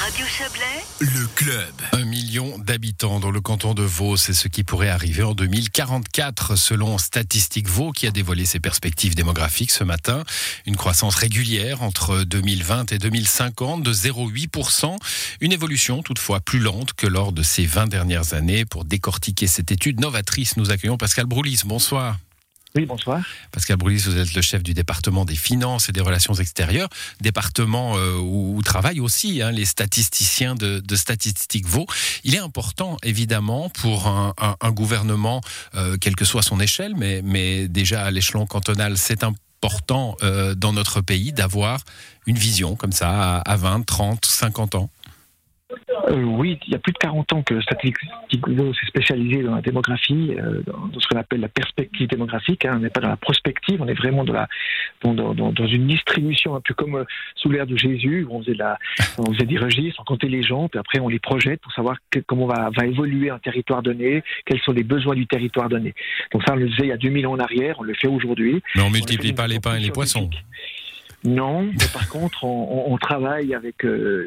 Radio Le club. Un million d'habitants dans le canton de Vaud, c'est ce qui pourrait arriver en 2044 selon Statistique Vaud qui a dévoilé ses perspectives démographiques ce matin. Une croissance régulière entre 2020 et 2050 de 0,8%. Une évolution toutefois plus lente que lors de ces 20 dernières années. Pour décortiquer cette étude novatrice, nous accueillons Pascal Broulis. Bonsoir. Oui, bonsoir. Pascal Broulis, vous êtes le chef du département des finances et des relations extérieures, département euh, où, travaillent aussi hein, les statisticiens de, Statistique Vaud. Il est important, évidemment, pour un, gouvernement, euh, quelle que soit son échelle, mais, mais déjà à l'échelon cantonal, c'est important euh, dans notre pays d'avoir une vision comme ça à, à 20, 30, 50 ans. Euh, oui, il y a plus de 40 ans que Statistique Vaud s'est spécialisé dans la démographie, euh, dans, ce qu'on appelle la perspective démographique. hein. On n'est pas dans la prospective, on est vraiment dans, la, dans, dans- dans- dans une distribution un peu comme euh, sous l'ère de Jésus, où on faisait, de la, on faisait des registres, on comptait les gens, puis après on les projette pour savoir que- comment va, va évoluer un territoire donné, quels sont les besoins du territoire donné. Donc ça, on le faisait il y a 2000 ans en arrière, on le fait aujourd'hui. Mais on On multiplie pas les pains et les poissons. Non, mais par contre, on, on- travaille avec euh,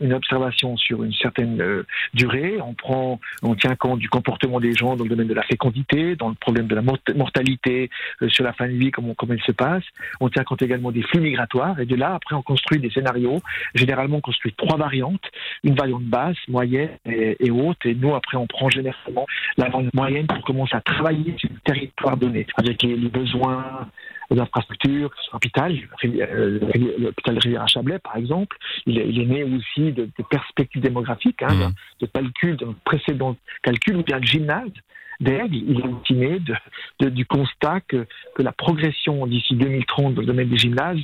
une, observation sur une certaine euh, durée. On prend, on tient compte du comportement des gens dans le domaine de la fécondité, dans le problème de la mort- mortalité euh, sur la fin de vie, comment, comment elle se passe. On tient compte également des flux migratoires. Et de là, après, on construit des scénarios. Généralement, on construit trois variantes une variante basse, moyenne et, et haute. Et nous, après, on prend généralement la variante moyenne pour commencer à travailler sur le territoire donné, avec les, les besoins les infrastructures, que ce soit l'hôpital, euh, l'hôpital Rivière à Chablais par exemple, il est, il est né aussi de, de perspectives démographiques, hein, Mhm. de, de calculs, de précédents calculs, ou bien le gymnase d'aigle, il est aussi né de, de- du constat que, que la progression d'ici 2030 dans le domaine des gymnases,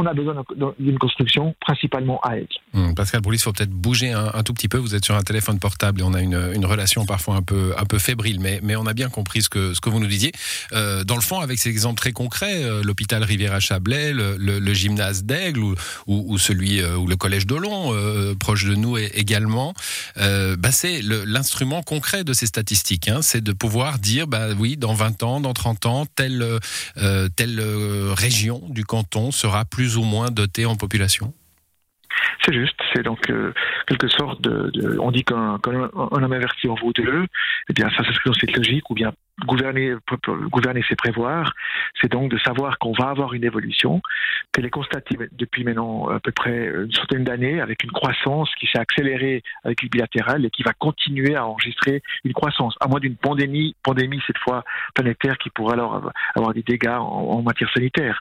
on a besoin d'un- d'une construction principalement à aigle. Hum, Pascal il faut peut-être bouger un, tout petit peu. Vous êtes sur un téléphone portable et on a une, relation parfois un peu, un peu fébrile, mais, mais on a bien compris ce que, ce que vous nous disiez. Euh, dans le fond, avec ces exemples très concrets, euh, l'hôpital Riviera-Chablais, le, gymnase d'Aigle ou, ou, celui euh, ou le collège d'Olon, proche de nous également, bah, c'est l'instrument concret de ces statistiques. hein. c'est de pouvoir dire, bah, oui, dans 20 ans, dans 30 ans, telle, telle région du canton sera plus ou moins dotée en population. C'est juste, c'est donc euh, quelque sorte de, on dit qu'un qu'un un homme inverti en vaut deux, eh bien ça s'inscrit dans cette logique, ou bien gouverner, gouverner c'est prévoir, c'est donc de savoir qu'on va avoir une évolution, qu'elle est constatée depuis maintenant à peu près une centaine d'années, avec une croissance qui s'est accélérée avec le bilatéral et qui va continuer à enregistrer une croissance, à moins d'une pandémie, pandémie cette fois planétaire qui pourrait alors avoir- des dégâts en, en matière sanitaire.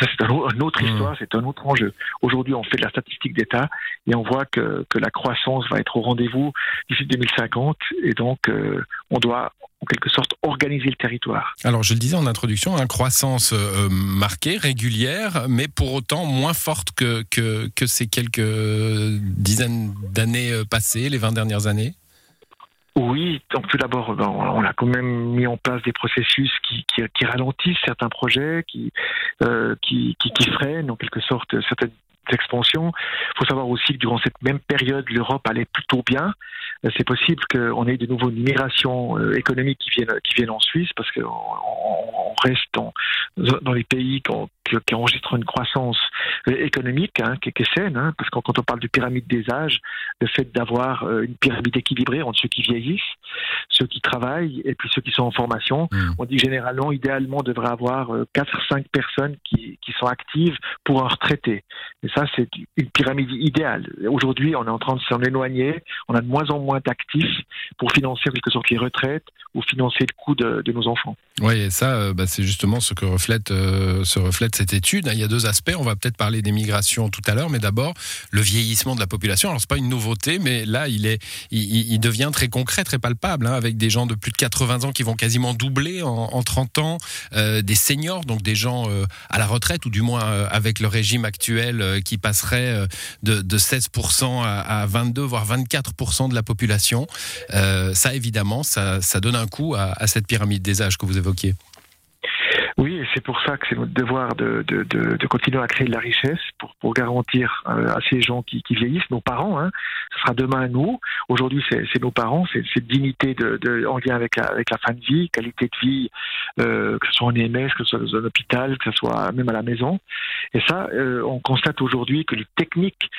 Ça c'est un, une autre Mmh. histoire, c'est un autre enjeu. Aujourd'hui on fait de la statistique d'État et on voit que, que la croissance va être au rendez-vous d'ici 2050 et donc euh, on doit en quelque sorte organiser le territoire. Alors, je le disais en introduction, une croissance euh, marquée, régulière, mais pour autant moins forte que, que, que ces quelques dizaines d'années euh, passées, les 20 dernières années? Oui, donc tout d'abord, ben, on a quand même mis en place des processus qui, qui, qui ralentissent certains projets, qui, euh, qui, qui, qui freinent en quelque sorte certaines expansions. Il faut savoir aussi que durant cette même période, l'Europe allait plutôt bien. Euh, C'est possible qu'on ait de nouveau une migration euh, économique qui vienne, qui vienne en Suisse parce qu'on on, on reste dans, dans les pays qui, ont- qui- qui enregistrent une croissance euh, économique hein, qui, qui est saine. Hein, parce que quand on parle de pyramide des âges, le fait d'avoir une pyramide équilibrée entre ceux qui vieillissent, ceux qui travaillent et puis ceux qui sont en formation, Mm. on dit que généralement, idéalement, on devrait avoir 4-5 personnes qui, qui sont actives pour un retraité. Et ça, c'est une pyramide idéale. Aujourd'hui, on est en train de s'en éloigner. On a de moins en moins d'actifs pour financer en quelque sorte les retraites ou financer le coût de, nos enfants. Oui, et ça, euh, bah, c'est justement ce que reflète, euh, reflète cette étude. Il y a deux aspects. On va peut-être parler des migrations tout à l'heure, mais d'abord le vieillissement de la population. Alors c'est pas une nouveauté, mais là, il est, il, devient très concret, très palpable, hein, avec des gens de plus de 80 ans qui vont quasiment doubler en, en 30 ans, euh, des seniors, donc des gens euh, à la retraite ou du moins avec le régime actuel qui passerait euh, de, de 16% à, à 22 voire 24% de la population. Euh, ça, évidemment, ça, ça donne un coup à, à cette pyramide des âges que vous évoquiez. C'est pour ça que c'est notre devoir de, de, de, continuer à créer de la richesse pour, pour garantir euh, à ces gens qui, qui, vieillissent, nos parents, hein, ce sera demain nous. Aujourd'hui, c'est nos parents, c'est cette dignité de, en lien avec la, avec la fin de vie, qualité de vie, euh, que ce soit en EMS, que ce soit dans un hôpital, que ce soit même à la maison. Et ça, euh, on constate aujourd'hui que les techniques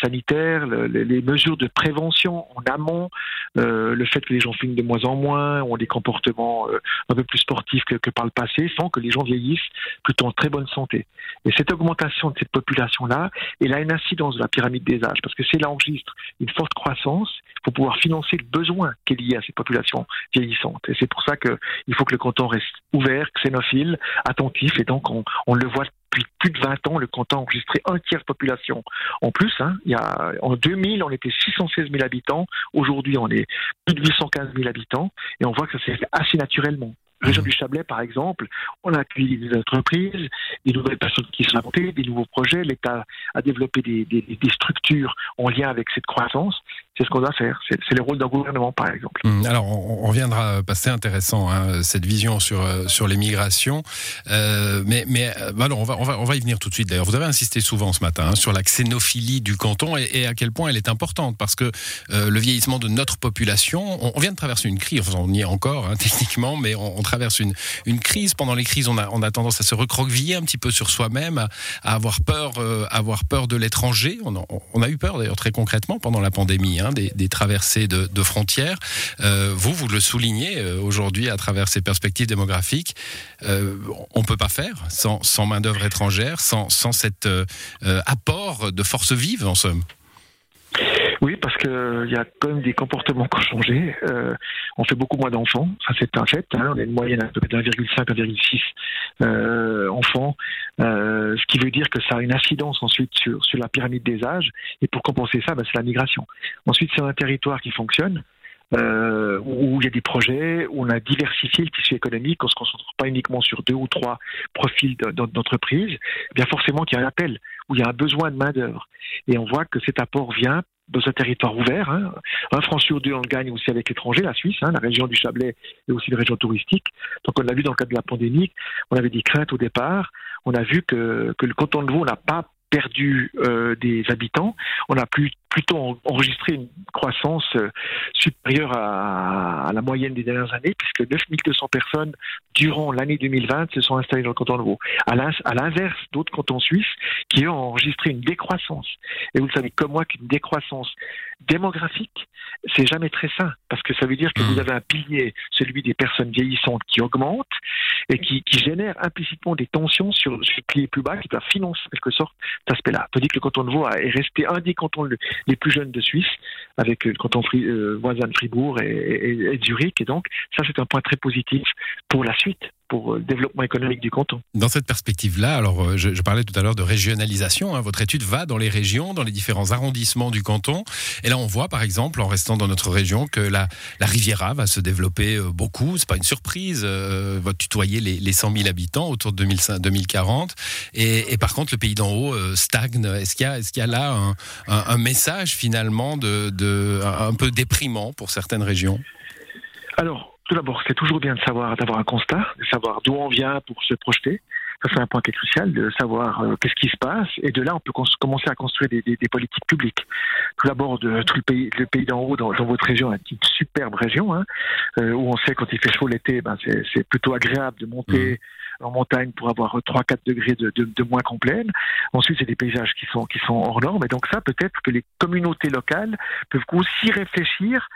sanitaires, le, les mesures de prévention en amont, le fait que les gens fument de moins en moins, ont des comportements un peu plus sportifs que, que par le passé, font que les gens vieillissent plutôt en très bonne santé. Et cette augmentation de cette population-là, elle a une incidence de la pyramide des âges, parce que c'est là enregistre une forte croissance, il faut pouvoir financer le besoin qui est lié à ces populations vieillissantes. Et c'est pour ça qu'il faut que le canton reste ouvert, xénophile, attentif, et donc on, on le voit depuis plus de 20 ans, le canton a enregistré un tiers de population. En plus, hein, il y a, en 2000, on était 616 000 habitants. Aujourd'hui, on est plus de 815 000 habitants. Et on voit que ça s'est fait assez naturellement. Région du Chablais, par exemple, on a accueilli des entreprises, des nouvelles personnes qui sont inventées, des nouveaux projets. L'État a développé des, structures en lien avec cette croissance. C'est ce qu'on doit faire. C'est le rôle d'un gouvernement, par exemple. Hum, alors, on, reviendra, parce c'est intéressant, hein, cette vision sur, euh, sur les migrations. Euh, mais mais euh, alors, on va, on, va, on va y venir tout de suite. D'ailleurs, vous avez insisté souvent ce matin hein, sur la xénophilie du canton et, et, à quel point elle est importante. Parce que euh, le vieillissement de notre population, on, vient de traverser une crise, on y est encore, hein, techniquement, mais on, on traverse une, une crise. Pendant les crises, on a, on a tendance à se recroqueviller un petit peu sur soi-même, à, à, avoir peur, euh, avoir peur de l'étranger. On, on, a eu peur d'ailleurs très concrètement pendant la pandémie hein, des, traversées de, frontières. Euh, vous, vous le soulignez euh, aujourd'hui à travers ces perspectives démographiques. Euh, on peut pas faire sans, sans main d'œuvre étrangère, sans, sans cet apport de force vive en somme. Parce qu'il y a quand même des comportements qui ont changé. Euh, on fait beaucoup moins d'enfants, ça c'est un fait. Hein. On a une moyenne à peu près d'1,5 1,6 euh, enfants, euh, ce qui veut dire que ça a une incidence ensuite sur, sur la pyramide des âges. Et pour compenser ça, bah, c'est la migration. Ensuite, c'est un territoire qui fonctionne. Où il y a des projets, où on a diversifié le tissu économique, on ne se concentre pas uniquement sur deux ou trois profils d'entreprise, bien forcément qu'il y a un appel, où il y a un besoin de main-d'œuvre. Et on voit que cet apport vient dans un territoire ouvert. Hein. Un franc sur deux, on gagne aussi avec l'étranger, la Suisse, hein, la région du Chablais est aussi une région touristique. Donc on l'a vu dans le cadre de la pandémie, on avait des craintes au départ. On a vu que, que le canton de Vaud n'a pas perdu euh, des habitants. On a plus, plutôt enregistré une croissance euh, supérieure à, à, la moyenne des dernières années, puisque 9200 personnes durant l'année 2020 se sont installées dans le canton de Vaud. À l'inverse d'autres cantons suisses qui ont enregistré une décroissance. Et vous le savez comme moi qu'une décroissance démographique, c'est jamais très sain, parce que ça veut dire que vous avez un pilier, celui des personnes vieillissantes, qui augmente et qui, qui génère implicitement des tensions sur, sur le pilier plus bas qui doit financer en quelque sorte cet aspect-là. Tandis que le canton de Vaud est resté un des cantons les plus jeunes de Suisse, avec le canton euh, voisin de Fribourg et Zurich. Et donc, ça, c'est un point très positif pour la suite pour le développement économique du canton. Dans cette perspective-là, alors euh, je, je, parlais tout à l'heure de régionalisation. Hein, votre étude va dans les régions, dans les différents arrondissements du canton. Et là, on voit, par exemple, en restant dans notre région, que la, la Riviera va se développer euh, beaucoup. C'est pas une surprise. Euh, va tutoyer les, les 100 000 habitants autour de 2005, 2040. Et, et, par contre, le pays d'en haut euh, stagne. Est-ce qu'il y a, est-ce qu'il y a là un, un, un message finalement de, de un peu déprimant pour certaines régions? Alors tout d'abord, c'est toujours bien de savoir, d'avoir un constat, de savoir d'où on vient pour se projeter. Ça, c'est un point qui est crucial, de savoir euh, qu'est-ce qui se passe. Et de là, on peut commencer à construire des, des, des politiques publiques. Tout d'abord, de tout le pays, le pays d'en haut, dans, dans, votre région, une superbe région, hein, euh, où on sait quand il fait chaud l'été, ben, c'est plutôt agréable de monter. Mmh en montagne pour avoir 3-4 degrés de, de, de, moins qu'en plaine. Ensuite, c'est des paysages qui sont, qui sont hors normes. Et donc ça, peut-être que les communautés locales peuvent aussi réfléchir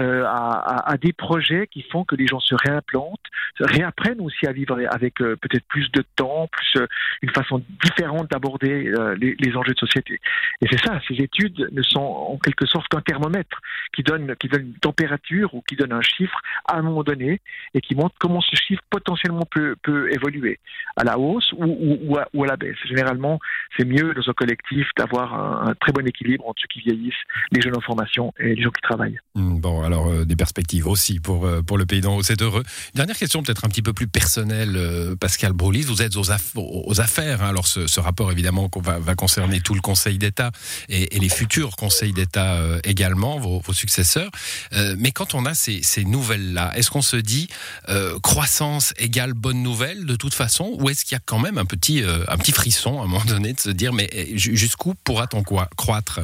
euh, à, des projets qui font que les gens se réimplantent, réapprennent aussi à vivre avec euh, peut-être plus de temps, plus euh, une façon différente d'aborder les, enjeux de société. Et c'est ça, ces études ne sont en quelque sorte qu'un thermomètre qui donne, qui donne une température ou qui donne un chiffre à un moment donné et qui montre comment ce chiffre potentiellement peut, évoluer à la hausse ou, à, la baisse. Généralement, c'est mieux dans un collectif d'avoir un, très bon équilibre entre ceux qui vieillissent, les jeunes en formation et les gens qui travaillent. Bon, Alors des perspectives aussi pour, pour le pays d'en haut, c'est heureux. Dernière question peut-être un petit peu plus personnelle, Pascal Broulis, vous êtes aux, aux affaires, hein. alors ce, rapport évidemment va, va, concerner tout le Conseil d'État et, les futurs conseils d'État également, vos, successeurs. mais quand on a ces, ces nouvelles-là, est-ce qu'on se dit croissance égale bonne nouvelle de toute façon, ou est-ce qu'il y a quand même un petit, un petit frisson à un moment donné de se dire mais eh, jusqu'où pourra-t-on croître?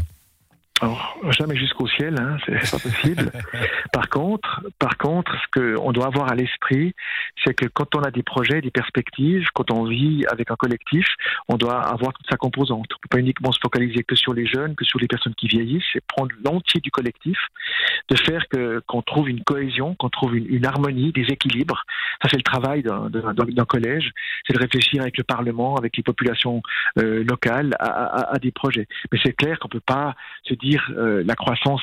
Alors, jamais jusqu'au ciel, hein, c'est pas possible. par contre, par contre, ce qu'on doit avoir à l'esprit, c'est que quand on a des projets, des perspectives, quand on vit avec un collectif, on doit avoir toute sa composante. On peut pas uniquement se focaliser que sur les jeunes, que sur les personnes qui vieillissent, c'est prendre l'entier du collectif, de faire que qu'on trouve une cohésion, qu'on trouve une, harmonie, des équilibres. Ça, c'est le travail d'un collège, c'est de réfléchir avec le Parlement, avec les populations euh, locales à, à, à, des projets. Mais c'est clair qu'on peut pas se dire euh, la croissance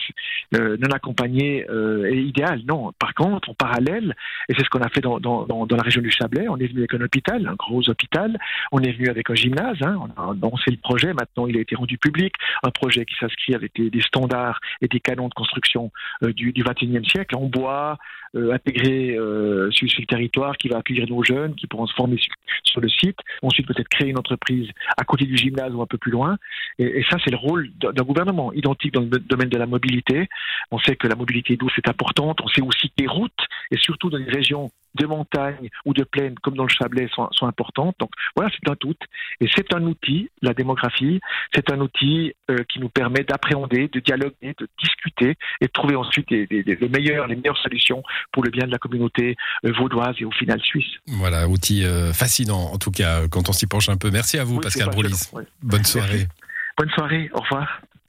euh, non accompagnée euh, est idéale. Non. Par contre, en parallèle, et c'est ce qu'on a fait dans, dans, la région du Chablais, on est venu avec un hôpital, un gros hôpital, on est venu avec un gymnase, hein, on a lancé le projet, maintenant il a été rendu public, un projet qui s'inscrit avec des, standards et des canons de construction du, du 21e siècle, en bois, intégré sur, le territoire, qui va accueillir nos jeunes, qui pourront se former sur, le site, ensuite peut-être créer une entreprise à côté du gymnase ou un peu plus loin. Et ça, c'est le rôle d'un gouvernement dans le domaine de la mobilité. On sait que la mobilité douce est importante. On sait aussi que les routes, et surtout dans les régions de montagne ou de plaine, comme dans le Chablais, sont, sont importantes. Donc voilà, c'est un tout. Et c'est un outil, la démographie, c'est un outil euh, qui nous permet d'appréhender, de dialoguer, de discuter et de trouver ensuite les, meilleures, les meilleures solutions pour le bien de la communauté euh, vaudoise et au final suisse. Voilà, outil euh, fascinant en tout cas quand on s'y penche un peu. Merci à vous, Pascal Broulis. Bonne soirée. Bonne soirée, au revoir.